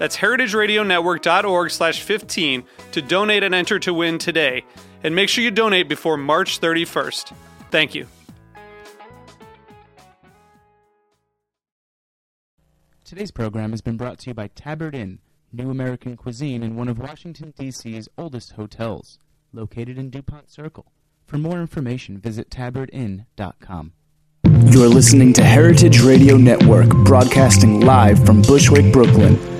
That's heritageradionetwork.org slash 15 to donate and enter to win today. And make sure you donate before March 31st. Thank you. Today's program has been brought to you by Tabard Inn, new American cuisine in one of Washington, D.C.'s oldest hotels, located in DuPont Circle. For more information, visit tabardinn.com. You're listening to Heritage Radio Network, broadcasting live from Bushwick, Brooklyn.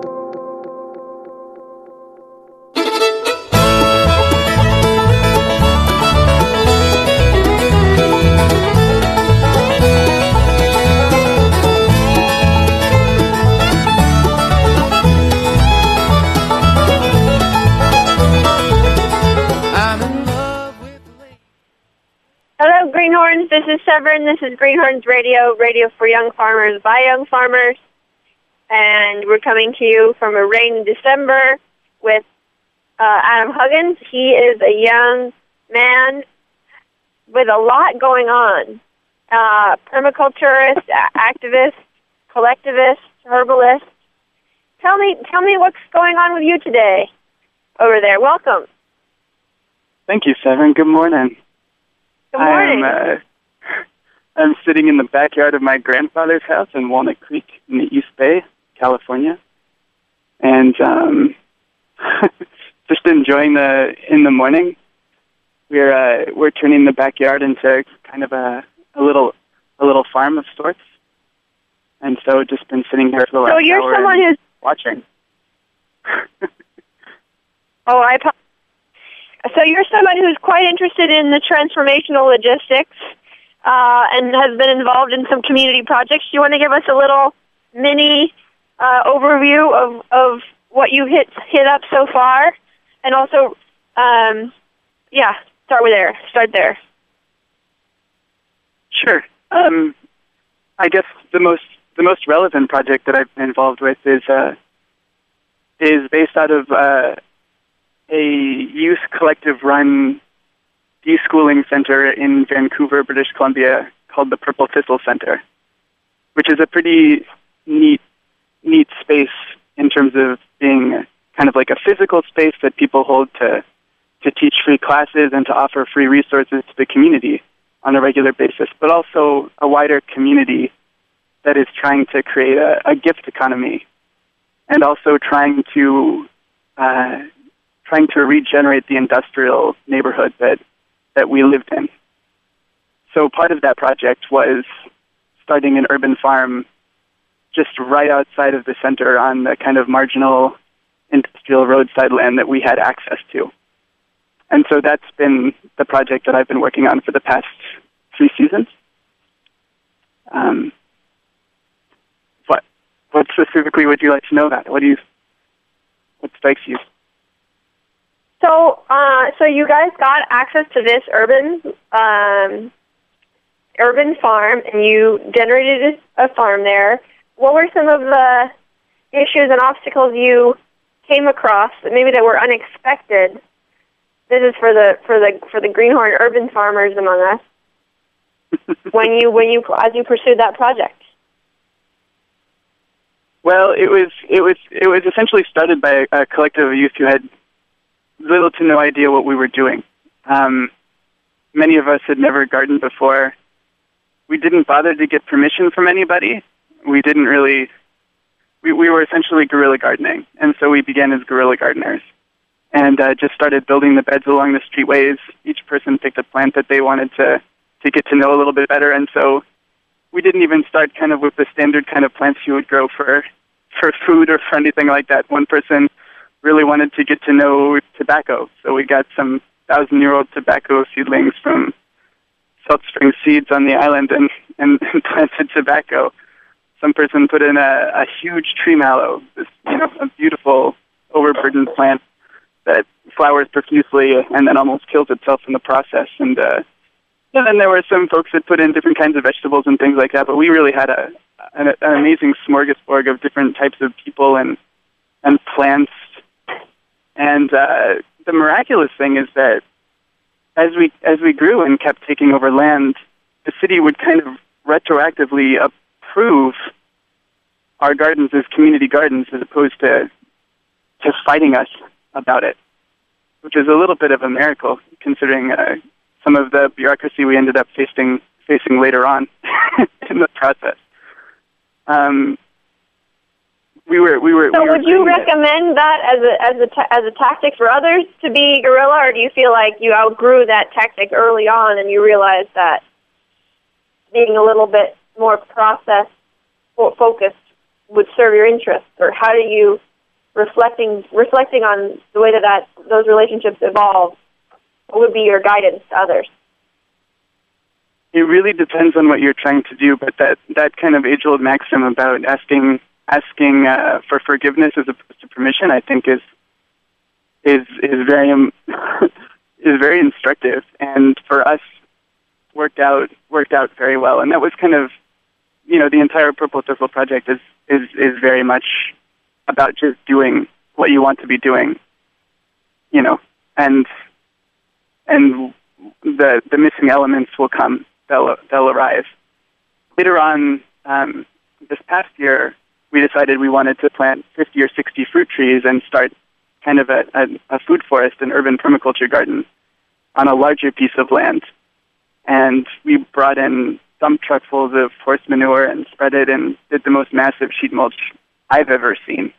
Severn. This is Greenhorns Radio, radio for young farmers by young farmers. And we're coming to you from a rainy December with uh, Adam Huggins. He is a young man with a lot going on. Uh, permaculturist, activist, collectivist, herbalist. Tell me, tell me what's going on with you today over there. Welcome. Thank you, Severn. Good morning. Good morning. I'm, uh, I'm sitting in the backyard of my grandfather's house in Walnut Creek in the East Bay, California, and um, just enjoying the in the morning. We're uh, we're turning the backyard into kind of a, a little a little farm of sorts, and so just been sitting here for the last so you're hour someone who's watching. Oh, I. So you're someone who's quite interested in the transformational logistics uh, and has been involved in some community projects. Do you want to give us a little mini uh, overview of, of what you've hit hit up so far, and also, um, yeah, start with there. Start there. Sure. Um, I guess the most the most relevant project that I've been involved with is uh, is based out of uh, a youth collective run deschooling center in Vancouver, British Columbia, called the Purple Thistle Center, which is a pretty neat neat space in terms of being kind of like a physical space that people hold to to teach free classes and to offer free resources to the community on a regular basis, but also a wider community that is trying to create a, a gift economy and also trying to uh, trying to regenerate the industrial neighborhood that that we lived in. So part of that project was starting an urban farm just right outside of the center on the kind of marginal industrial roadside land that we had access to. And so that's been the project that I've been working on for the past three seasons. Um, what what specifically would you like to know about? What do you what strikes you? So, uh, so you guys got access to this urban um, urban farm, and you generated a farm there. What were some of the issues and obstacles you came across that maybe that were unexpected? This is for the for the for the greenhorn urban farmers among us. when you when you as you pursued that project. Well, it was it was it was essentially started by a, a collective of youth who had little to no idea what we were doing. Um, many of us had never gardened before. We didn't bother to get permission from anybody. We didn't really we, we were essentially guerrilla gardening, and so we began as guerrilla gardeners, and uh, just started building the beds along the streetways. Each person picked a plant that they wanted to to get to know a little bit better, and so we didn't even start kind of with the standard kind of plants you would grow for for food or for anything like that. One person really wanted to get to know tobacco, so we got some thousand year old tobacco seedlings from Salt Spring Seeds on the island and, and planted tobacco. Some person put in a, a huge tree mallow, this you know a beautiful overburdened plant that flowers profusely and then almost kills itself in the process. And uh, and then there were some folks that put in different kinds of vegetables and things like that. But we really had a an, an amazing smorgasbord of different types of people and and plants. And uh, the miraculous thing is that as we as we grew and kept taking over land, the city would kind of retroactively approve our gardens as community gardens as opposed to just fighting us about it, which is a little bit of a miracle considering uh, some of the bureaucracy we ended up facing facing later on in the process. Um, we were we were. So, we were would you doing it. recommend that as a as a ta- as a tactic for others to be guerrilla, or do you feel like you outgrew that tactic early on and you realized that being a little bit more process focused would serve your interests, or how do you reflecting reflecting on the way that, that those relationships evolve? What would be your guidance to others? It really depends on what you're trying to do, but that that kind of age old maxim about asking asking uh, for forgiveness as opposed to permission, I think is is is very um, is very instructive, and for us worked out worked out very well. And that was kind of you know the entire Purple Circle project is is is very much about just doing what you want to be doing, you know, and and the the missing elements will come. They'll they'll arrive later on. Um, this past year, we decided we wanted to plant 50 or 60 fruit trees and start kind of a, a, a food forest, an urban permaculture garden, on a larger piece of land. And we brought in dump truckfuls of horse manure and spread it and did the most massive sheet mulch I've ever seen,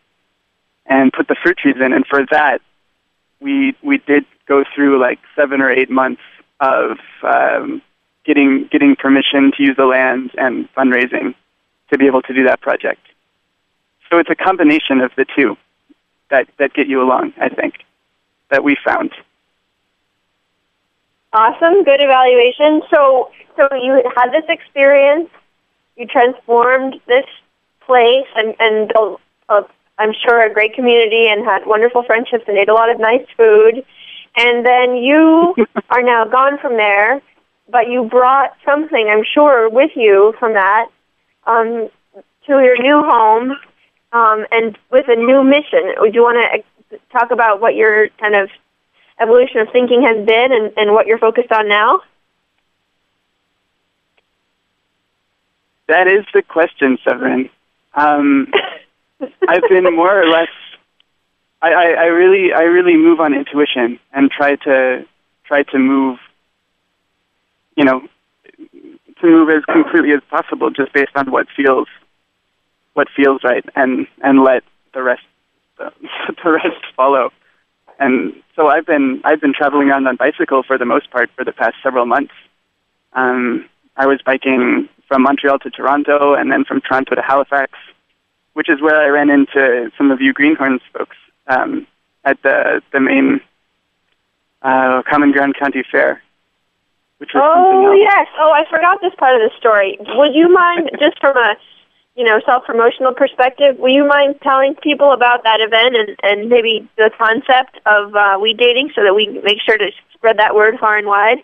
and put the fruit trees in. And for that, we we did go through like seven or eight months of um, getting getting permission to use the land and fundraising to be able to do that project. So it's a combination of the two that that get you along. I think that we found. Awesome, good evaluation. So, so you had this experience, you transformed this place, and and built, a, I'm sure, a great community, and had wonderful friendships, and ate a lot of nice food. And then you are now gone from there, but you brought something, I'm sure, with you from that um, to your new home, um, and with a new mission. Would you want to talk about what your kind of evolution of thinking has been and, and what you're focused on now? That is the question, Severin. Um, I've been more or less. I, I, I really, I really move on intuition and try to try to move. You know, to move as completely as possible, just based on what feels, what feels right, and and let the rest, the, the rest follow. And so I've been I've been traveling around on bicycle for the most part for the past several months. Um, I was biking from Montreal to Toronto, and then from Toronto to Halifax, which is where I ran into some of you Greenhorns folks um, at the the Maine uh, Common Ground County Fair. Which was Oh yes. Oh, I forgot this part of the story. Would you mind, just from a you know self promotional perspective, will you mind telling people about that event and and maybe the concept of uh, weed dating so that we make sure to spread that word far and wide?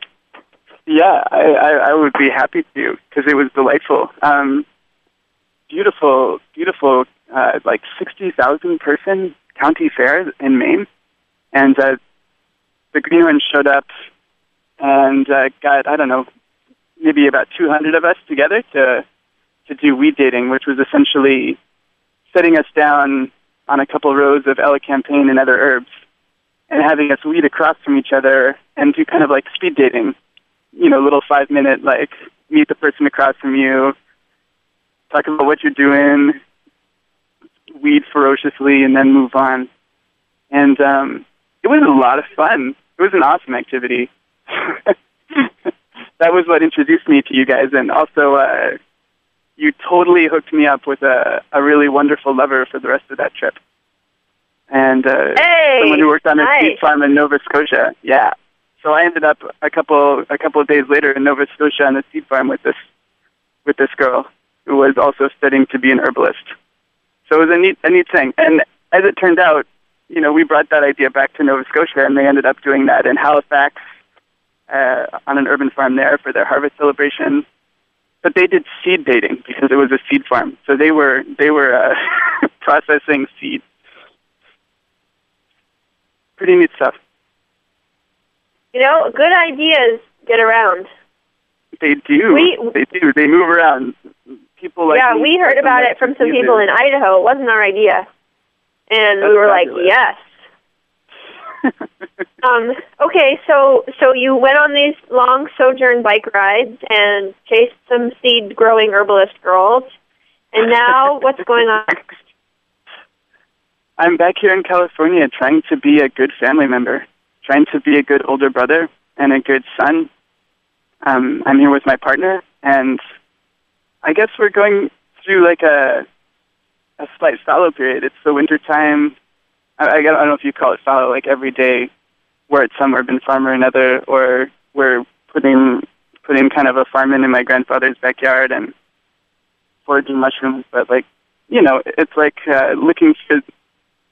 Yeah, I, I, I would be happy to because it was delightful. Um, beautiful, beautiful, uh, like 60,000 person county fair in Maine. And uh, the Greenhorns showed up and uh, got, I don't know, maybe about 200 of us together to, to do weed dating, which was essentially setting us down on a couple rows of elecampane and other herbs and having us weed across from each other and do kind of like speed dating you know, little five minute like meet the person across from you, talk about what you're doing, weed ferociously and then move on. And um, it was a lot of fun. It was an awesome activity. that was what introduced me to you guys, and also uh, you totally hooked me up with a, a really wonderful lover for the rest of that trip. And uh, Hey, someone who worked on a nice. seed farm in Nova Scotia. Yeah. So I ended up a couple a couple of days later in Nova Scotia on a seed farm with this with this girl who was also studying to be an herbalist. So it was a neat a neat thing. And as it turned out, you know, we brought that idea back to Nova Scotia, and they ended up doing that in Halifax uh, on an urban farm there for their harvest celebration. But they did seed dating because it was a seed farm, so they were they were uh, processing seed. Pretty neat stuff. You know, good ideas get around. They do. We- they do. They move around. People like yeah, we heard about it from some people in Idaho. It wasn't our idea. And That's we were fabulous. like, yes. Um, okay, so so you went on these long sojourn bike rides and chased some seed growing herbalist girls. And now what's going on? I'm back here in California trying to be a good family member, trying to be a good older brother and a good son. Um, I'm here with my partner, and I guess we're going through like a a slight fallow period. It's the winter time. I, I don't know if you call it fallow, like every day we're at some urban farm or another, or we're putting putting kind of a farm in in my grandfather's backyard and foraging mushrooms. But like, you know, it's like uh, looking for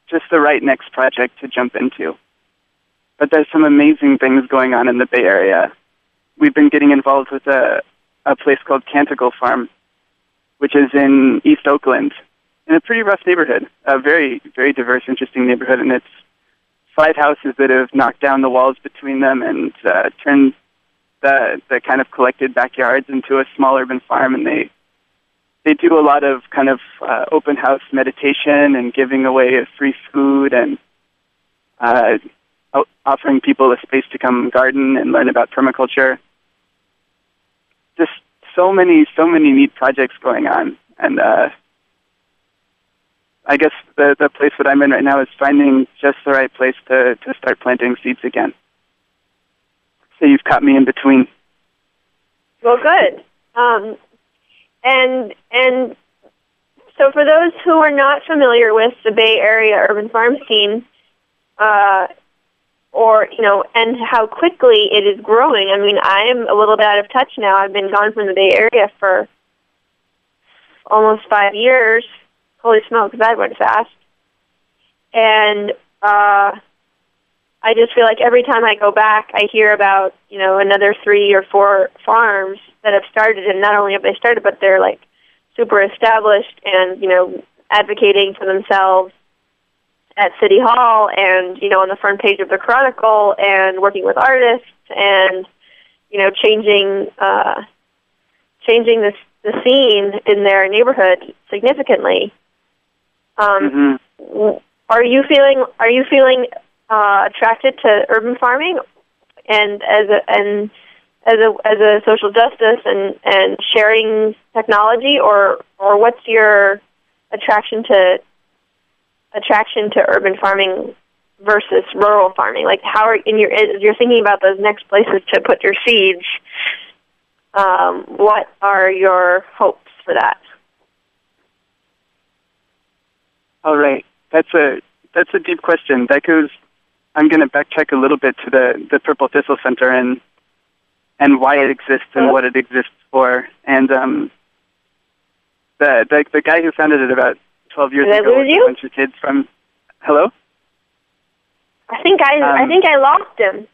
just the right next project to jump into. But there's some amazing things going on in the Bay Area. We've been getting involved with a, a place called Canticle Farm, which is in East Oakland, in a pretty rough neighborhood, a very, very diverse, interesting neighborhood. And it's five houses that have knocked down the walls between them and uh, turned the, the kind of collected backyards into a small urban farm. And they they do a lot of kind of uh, open house meditation and giving away free food and uh, offering people a space to come garden and learn about permaculture. Just so many, so many neat projects going on, and uh, I guess the the place that I'm in right now is finding just the right place to to start planting seeds again. So you've caught me in between. Well, good. Um, and and so for those who are not familiar with the Bay Area urban farm scene, uh, or you know, and how quickly it is growing. I mean, I am a little bit out of touch now. I've been gone from the Bay Area for almost five years. Holy smokes, that went fast. And uh, I just feel like every time I go back, I hear about you know another three or four farms that have started, and not only have they started, but they're like super established and you know advocating for themselves at City Hall and you know on the front page of the Chronicle and working with artists and you know changing uh, changing the the scene in their neighborhood significantly. Um, hmm are you feeling are you feeling uh, attracted to urban farming and as a and as a as a social justice and and sharing technology or or what's your attraction to attraction to urban farming versus rural farming? Like how are in your as you're thinking about those next places to put your seeds um, what are your hopes for that All right, that's a that's a deep question. That goes. I'm going to backtrack a little bit to the the Purple Thistle Center and and why it exists and what it exists for. And um, the the the guy who founded it about 12 years Did ago lose with you? a bunch of kids from. Hello, I think I I Um, think I lost him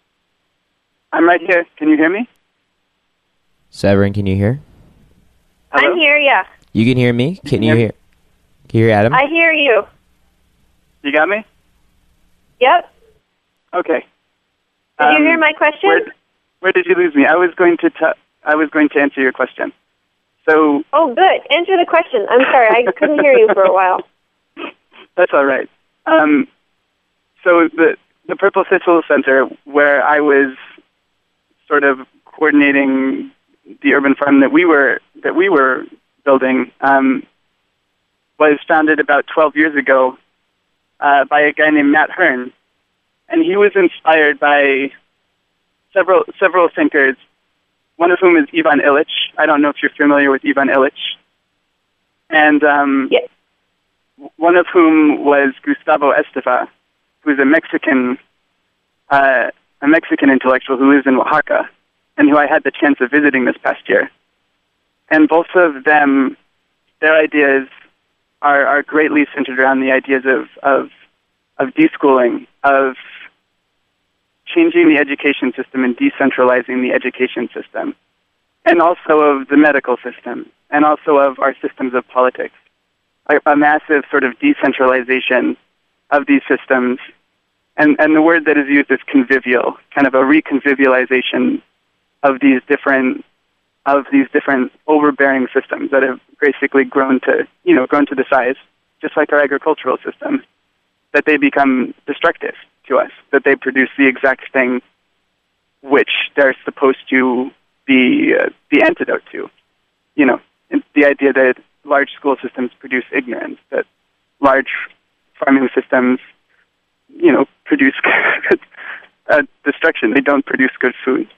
I'm right here. Can you hear me? Severin, can you hear? Hello? I'm here yeah You can hear me? Can you Yep. hear? Can you hear Adam? I hear you You got me? yep Okay. Did you Um, hear my question? Where, where did you lose me? I was going to t- I was going to answer your question. So Oh, good. Answer the question. I'm sorry, I couldn't hear you for a while. That's all right. Um, so the the Purple Thistle Center, where I was sort of coordinating the urban farm that we were that we were building, um, was founded about 12 years ago uh, by a guy named Matt Hern, and he was inspired by several several thinkers. One of whom is Ivan Illich. I don't know if you're familiar with Ivan Illich, and um, Yes. one of whom was Gustavo Esteva, who's a Mexican uh, a Mexican intellectual who lives in Oaxaca, and who I had the chance of visiting this past year. And both of them, their ideas are, are greatly centered around the ideas of, of, of deschooling, of changing the education system and decentralizing the education system, and also of the medical system, and also of our systems of politics. A, a massive sort of decentralization of these systems. And, and the word that is used is convivial, kind of a reconvivialization of these different of these different overbearing systems that have basically grown to you know grown to the size, just like our agricultural system, that they become destructive to us, that they produce the exact thing which they're supposed to be uh, the antidote to. You know, the idea that large school systems produce ignorance, that large farming systems, you know, produce uh, destruction. They don't produce good food.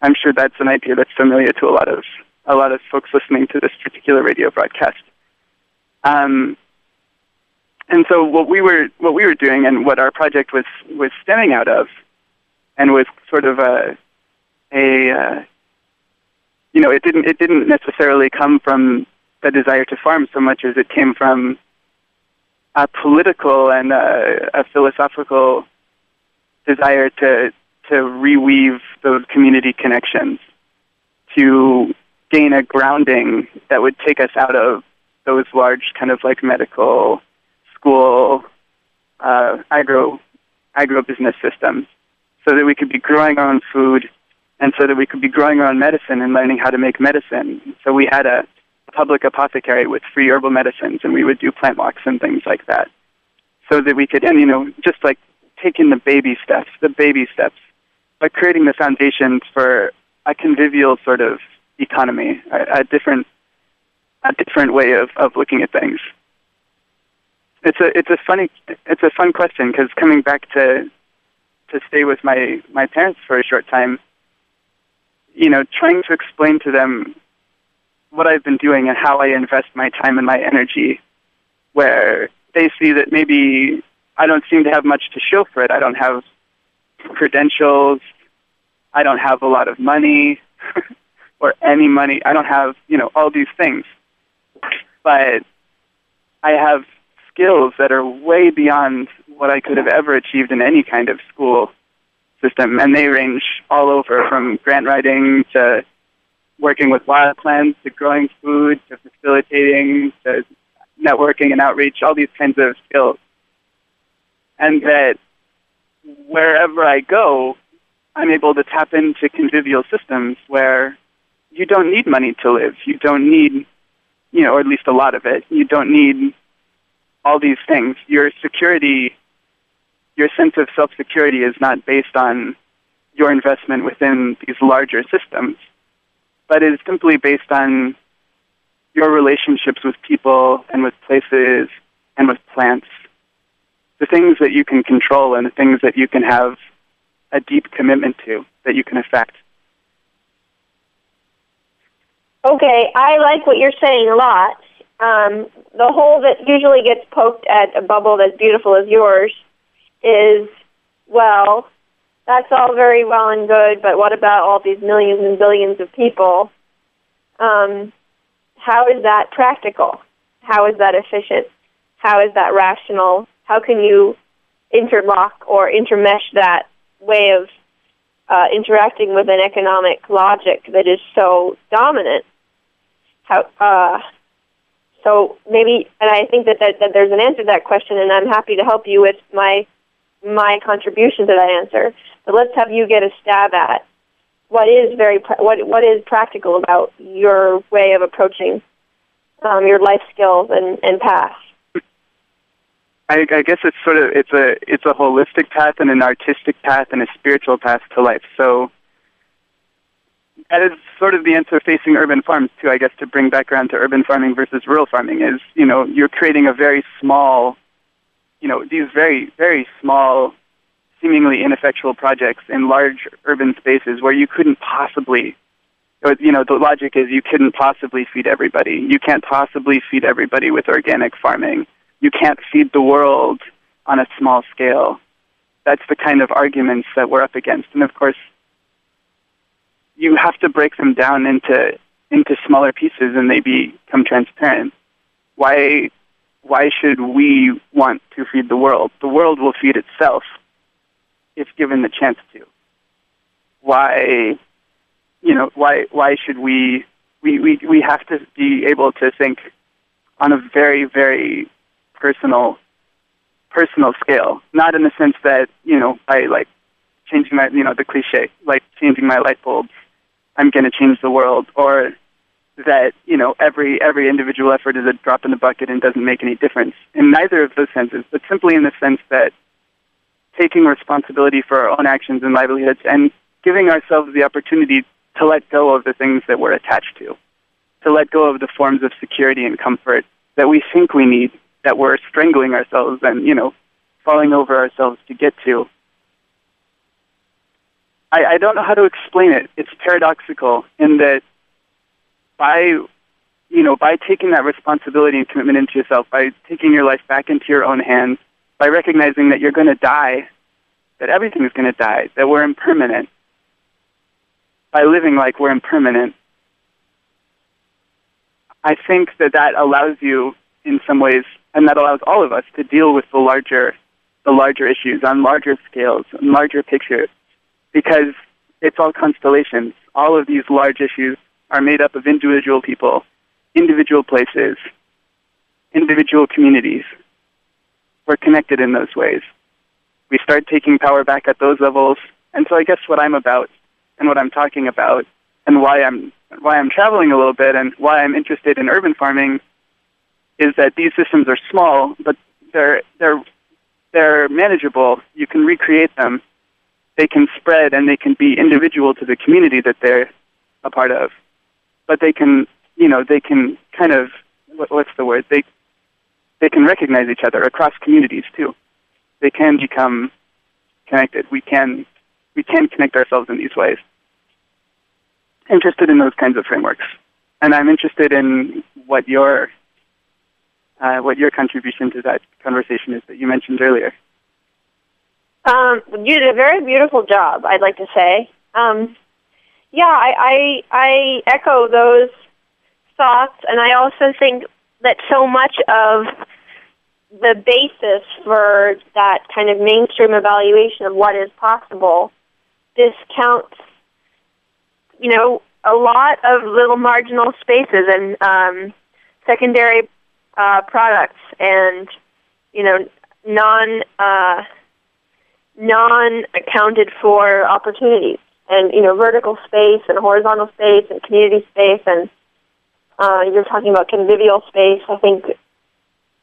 I'm sure that's an idea that's familiar to a lot of a lot of folks listening to this particular radio broadcast. Um, and so what we were what we were doing and what our project was was stemming out of, and was sort of a a uh, you know it didn't it didn't necessarily come from the desire to farm so much as it came from a political and a, a philosophical desire to to reweave those community connections, to gain a grounding that would take us out of those large kind of like medical, school, uh, agro agribusiness systems, so that we could be growing our own food, and so that we could be growing our own medicine and learning how to make medicine. So we had a public apothecary with free herbal medicines, and we would do plant walks and things like that, so that we could, and you know, just like taking the baby steps, the baby steps, by creating the foundations for a convivial sort of economy, a, a different, a different way of, of looking at things. It's a it's a funny it's a fun question because coming back to to stay with my my parents for a short time, you know, trying to explain to them what I've been doing and how I invest my time and my energy, where they see that maybe I don't seem to have much to show for it. I don't have credentials. I don't have a lot of money or any money. I don't have, you know, all these things. But I have skills that are way beyond what I could have ever achieved in any kind of school system. And they range all over from grant writing to working with wild plants to growing food to facilitating to networking and outreach, all these kinds of skills. And that wherever I go, I'm able to tap into convivial systems where you don't need money to live. You don't need, you know, or at least a lot of it. You don't need all these things. Your security, your sense of self security is not based on your investment within these larger systems, but is simply based on your relationships with people and with places and with plants the things that you can control and the things that you can have a deep commitment to that you can affect. Okay, I like what you're saying a lot. Um, the hole that usually gets poked at a bubble as beautiful as yours is, well, that's all very well and good, but what about all these millions and billions of people? Um, how is that practical? How is that efficient? How is that rational? How can you interlock or intermesh that way of uh, interacting with an economic logic that is so dominant? How, uh, so maybe, and I think that, that, that there's an answer to that question, and I'm happy to help you with my my contribution to that answer. But let's have you get a stab at what is very pra- what what is practical about your way of approaching um, your life skills and, and path. I, I guess it's sort of it's a it's a holistic path and an artistic path and a spiritual path to life. So that is sort of the answer facing urban farms too. I guess to bring back around to urban farming versus rural farming is you know you're creating a very small, you know these very very small, seemingly ineffectual projects in large urban spaces where you couldn't possibly. You know, the logic is you couldn't possibly feed everybody. You can't possibly feed everybody with organic farming. You can't feed the world on a small scale. That's the kind of arguments that we're up against. And of course, you have to break them down into into smaller pieces and they become transparent. Why why should we want to feed the world? The world will feed itself if given the chance to. Why you know, why why should we we, we, we have to be able to think on a very, very personal personal scale. Not in the sense that, you know, I like changing my you know, the cliche, like changing my light bulbs I'm going to change the world, or that you know every every individual effort is a drop in the bucket and doesn't make any difference. In neither of those senses, but simply in the sense that taking responsibility for our own actions and livelihoods and giving ourselves the opportunity to let go of the things that we're attached to, to let go of the forms of security and comfort that we think we need, that we're strangling ourselves and you know falling over ourselves to get to I, I don't know how to explain it. It's paradoxical in that by you know by taking that responsibility and commitment into yourself, by taking your life back into your own hands, by recognizing that you're going to die, that everything is going to die, that we're impermanent, by living like we're impermanent, I think that that allows you, in some ways, and that allows all of us to deal with the larger, the larger issues on larger scales, larger pictures, because it's all constellations. All of these large issues are made up of individual people, individual places, individual communities. We're connected in those ways. We start taking power back at those levels. And so I guess what I'm about and what I'm talking about and why I'm why I'm traveling a little bit and why I'm interested in urban farming is that these systems are small, but they're they're they're manageable. You can recreate them they can spread and they can be individual to the community that they're a part of. But they can, you know, they can kind of what, what's the word? They they can recognize each other across communities too. They can become connected. We can we can connect ourselves in these ways. Interested in those kinds of frameworks, and I'm interested in what your uh, what your contribution to that conversation is that you mentioned earlier. Um, you did a very beautiful job, I'd like to say. Um, yeah, I, I, I echo those thoughts, and I also think that so much of the basis for that kind of mainstream evaluation of what is possible discounts, you know, a lot of little marginal spaces and um, secondary uh, products and, you know, non. Uh, non-accounted for opportunities and you know vertical space and horizontal space and community space and uh, you're talking about convivial space. I think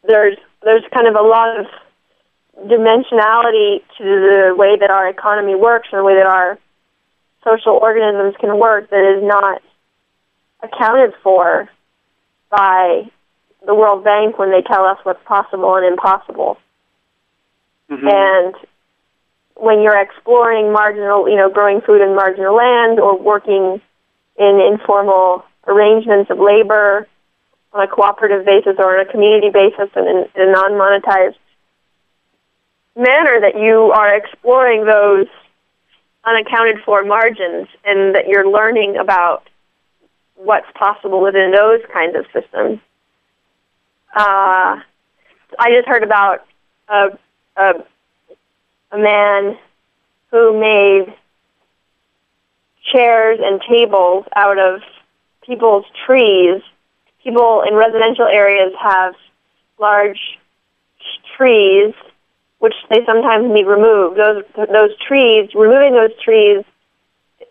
there's there's kind of a lot of dimensionality to the way that our economy works and the way that our social organisms can work that is not accounted for by the World Bank when they tell us what's possible and impossible. Mm-hmm. And when you're exploring marginal, you know, growing food in marginal land or working in informal arrangements of labor on a cooperative basis or on a community basis and in, in a non-monetized manner that you are exploring those unaccounted for margins and that you're learning about what's possible within those kinds of systems. Uh, I just heard about a, a a man who made chairs and tables out of people's trees. People in residential areas have large trees, which they sometimes need removed. Those those trees, removing those trees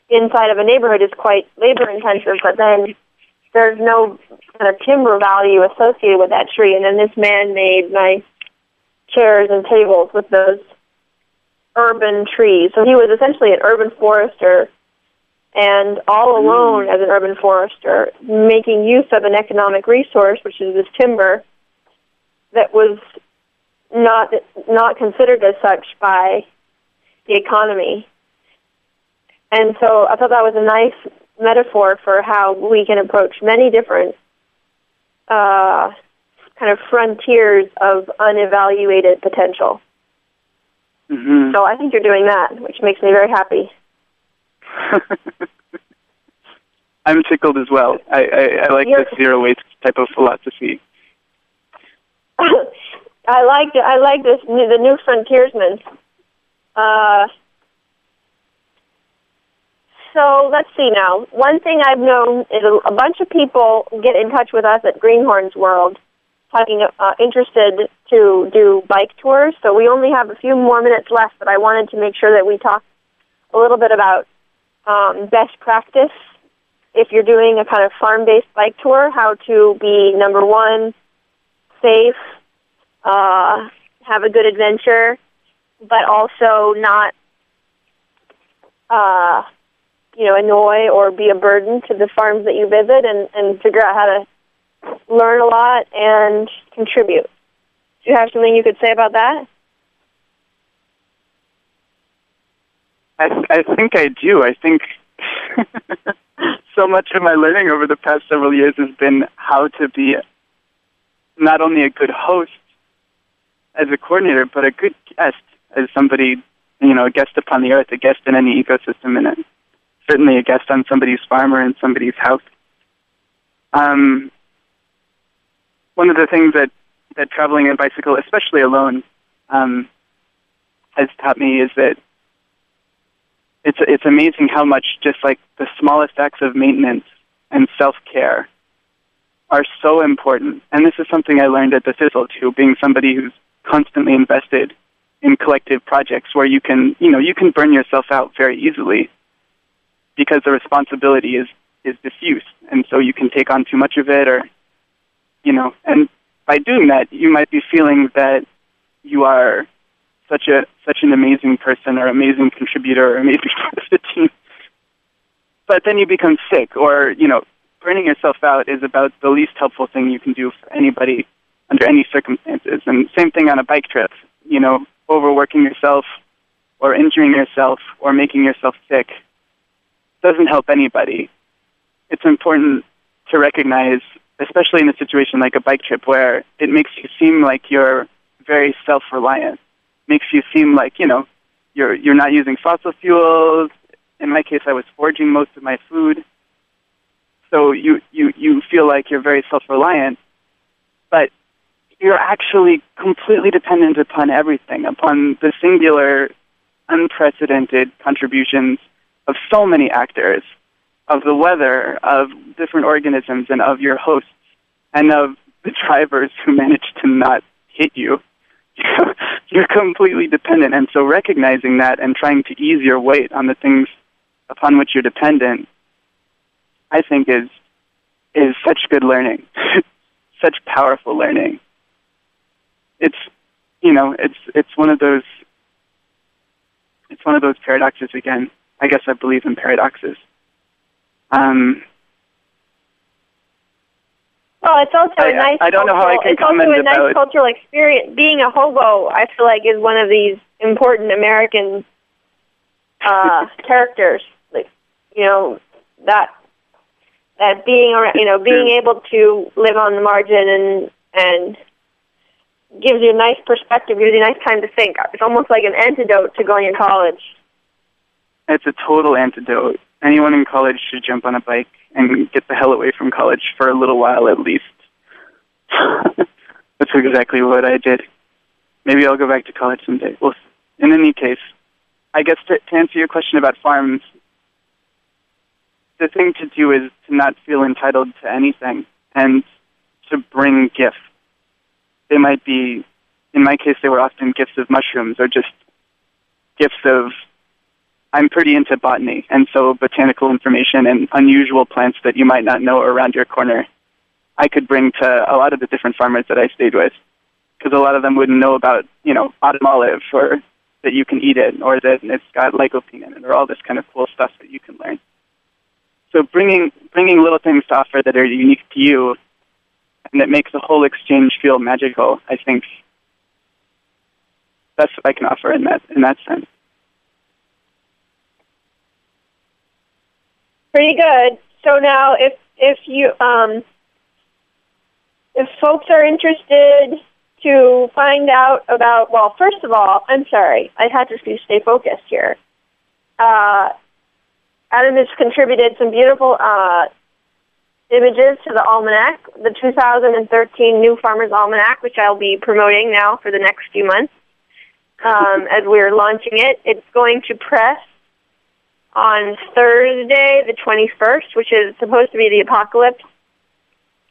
inside of a neighborhood is quite labor intensive, but then there's no kind of timber value associated with that tree. And then this man made nice chairs and tables with those urban trees. So he was essentially an urban forester and all mm. alone as an urban forester, making use of an economic resource, which is this timber, that was not not considered as such by the economy. And so I thought that was a nice metaphor for how we can approach many different uh, kind of frontiers of unevaluated potential. Mm-hmm. So I think you're doing that, which makes me very happy. I'm tickled as well. I, I, I like You're- the zero waste type of philosophy. I like I like this the new frontiersman. Uh, so let's see now. One thing I've known is a, bunch of people get in touch with us at Greenhorns World, talking uh, interested to do bike tours. So we only have a few more minutes left, but I wanted to make sure that we talk a little bit about um, best practice if you're doing a kind of farm-based bike tour, how to be number one, safe, uh, have a good adventure, but also not, uh, you know, annoy or be a burden to the farms that you visit, and, and figure out how to learn a lot and contribute. Do you have something you could say about that? I, I think I do. I think so much of my learning over the past several years has been how to be not only a good host as a coordinator, but a good guest as somebody, you know, a guest upon the earth, a guest in any ecosystem, in a, certainly a guest on somebody's farm or in somebody's house. Um, one of the things that, that traveling a bicycle, especially alone, um, has taught me is that it's it's amazing how much just like the smallest acts of maintenance and self care are so important. And this is something I learned at the Thistle too, being somebody who's constantly invested in collective projects where you can you know you can burn yourself out very easily because the responsibility is is diffuse, and so you can take on too much of it, or you know, and by doing that, you might be feeling that you are such a such an amazing person or amazing contributor or amazing part of the team. But then you become sick or, you know, burning yourself out is about the least helpful thing you can do for anybody under any circumstances. And same thing on a bike trip, you know, overworking yourself or injuring yourself or making yourself sick doesn't help anybody. It's important to recognize, especially in a situation like a bike trip where it makes you seem like you're very self-reliant makes you seem like you know you're you're not using fossil fuels. In my case, I was foraging most of my food, so you you you feel like you're very self-reliant, but you're actually completely dependent upon everything, upon the singular, unprecedented contributions of so many actors, of the weather, of different organisms, and of your hosts, and of the drivers who manage to not hit you you're completely dependent. And so recognizing that and trying to ease your weight on the things upon which you're dependent, I think is is such good learning, such powerful learning. It's you know, it's it's one of those it's one of those paradoxes again. I guess I believe in paradoxes. Um, Well, it's also I- a nice. I don't know how I cultural- can It's also a nice about- cultural experience. Being a hobo, I feel like, is one of these important American uh, characters. Like, you know, that that being, around- you know, being able to live on the margin and and gives you a nice perspective, gives you a nice time to think. It's almost like an antidote to going to college. It's a total antidote. Anyone in college should jump on a bike and get the hell away from college for a little while at least. That's exactly what I did. Maybe I'll go back to college someday. Well, in any case, I guess to, to answer your question about farms, the thing to do is to not feel entitled to anything and to bring gifts. They might be, in my case, they were often gifts of mushrooms or just gifts of I'm pretty into botany, and so botanical information and unusual plants that you might not know around your corner, I could bring to a lot of the different farmers that I stayed with, because a lot of them wouldn't know about, you know, autumn olive, or that you can eat it, or that it's got lycopene in it, or all this kind of cool stuff that you can learn. so bringing bringing little things to offer that are unique to you, and that makes the whole exchange feel magical. I think that's what I can offer in that in that sense. Pretty good. So now, if if you um, if folks are interested to find out about, well, first of all, I'm sorry, I had to stay focused here. Uh, Adam has contributed some beautiful uh, images to the almanac, the 2013 New Farmers Almanac, which I'll be promoting now for the next few months um, as we're launching it. It's going to press on Thursday, the 21st, which is supposed to be the apocalypse.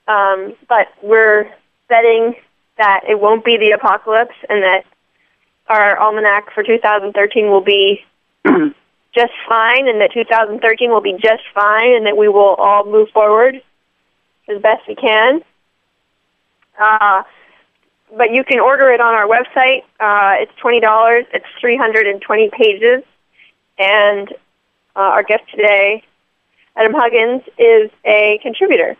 Um, but we're betting that it won't be the apocalypse and that our almanac for 2013 will be just fine and that 2013 will be just fine and that we will all move forward as best we can. Uh, but you can order it on our website. Uh, it's $20. It's 320 pages. And uh, our guest today, Adam Huggins, is a contributor.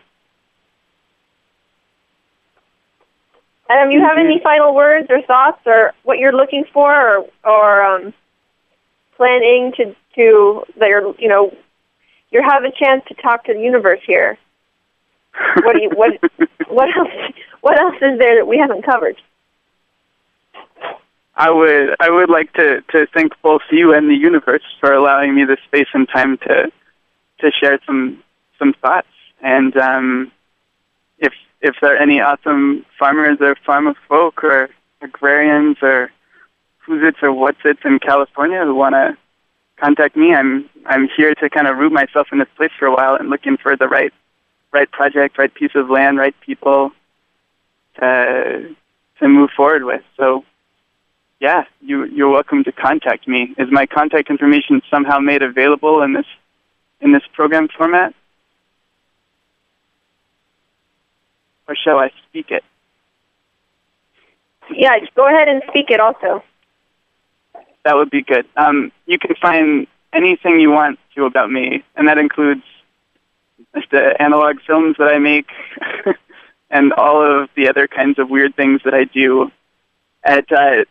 Adam, you have any final words or thoughts, or what you're looking for, or, or um, planning to to that you're you know you have a chance to talk to the universe here. What do you what what else what else is there that we haven't covered? I would I would like to to thank both you and the universe for allowing me the space and time to to share some some thoughts. And um, if if there are any awesome farmers or farmer folk or agrarians or who's it's or what's it's in California who want to contact me, I'm I'm here to kind of root myself in this place for a while and looking for the right right project, right piece of land, right people to to move forward with. So yeah, you you're welcome to contact me. Is my contact information somehow made available in this in this program format? Or shall I speak it? Yeah, go ahead and speak it also. That would be good. Um, you can find anything you want to about me, and that includes the analog films that I make and all of the other kinds of weird things that I do at uh,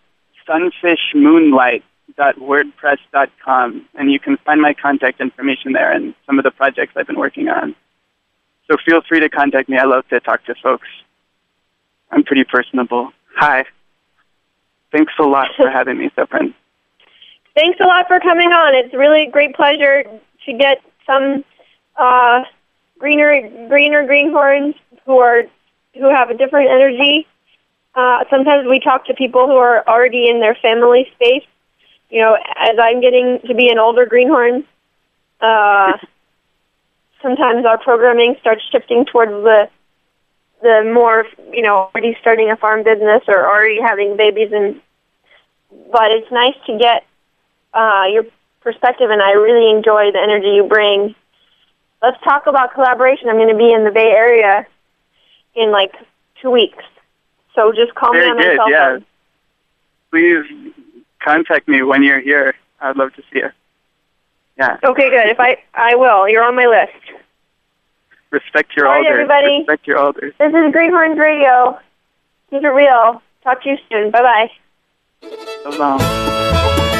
sunfishmoonlight.wordpress.com, and you can find my contact information there and some of the projects I've been working on. So feel free to contact me. I love to talk to folks. I'm pretty personable. Hi. Thanks a lot for having me, Sopran. Thanks a lot for coming on. It's really a great pleasure to get some uh, greener, greener greenhorns who are who have a different energy. Uh, sometimes we talk to people who are already in their family space. You know, as I'm getting to be an older greenhorn, uh, sometimes our programming starts shifting towards the the more you know already starting a farm business or already having babies and but it's nice to get uh, your perspective and I really enjoy the energy you bring. Let's talk about collaboration. I'm going to be in the Bay Area in like two weeks, so just call Very me on my good, cell yeah. phone. Please contact me when you're here. I'd love to see you. Yeah. Okay, good. If I I will, you're on my list. Respect your All right, elders. everybody. Respect your elders. This is Greenhorns Radio. Keep it real. Talk to you soon. Bye bye. So long.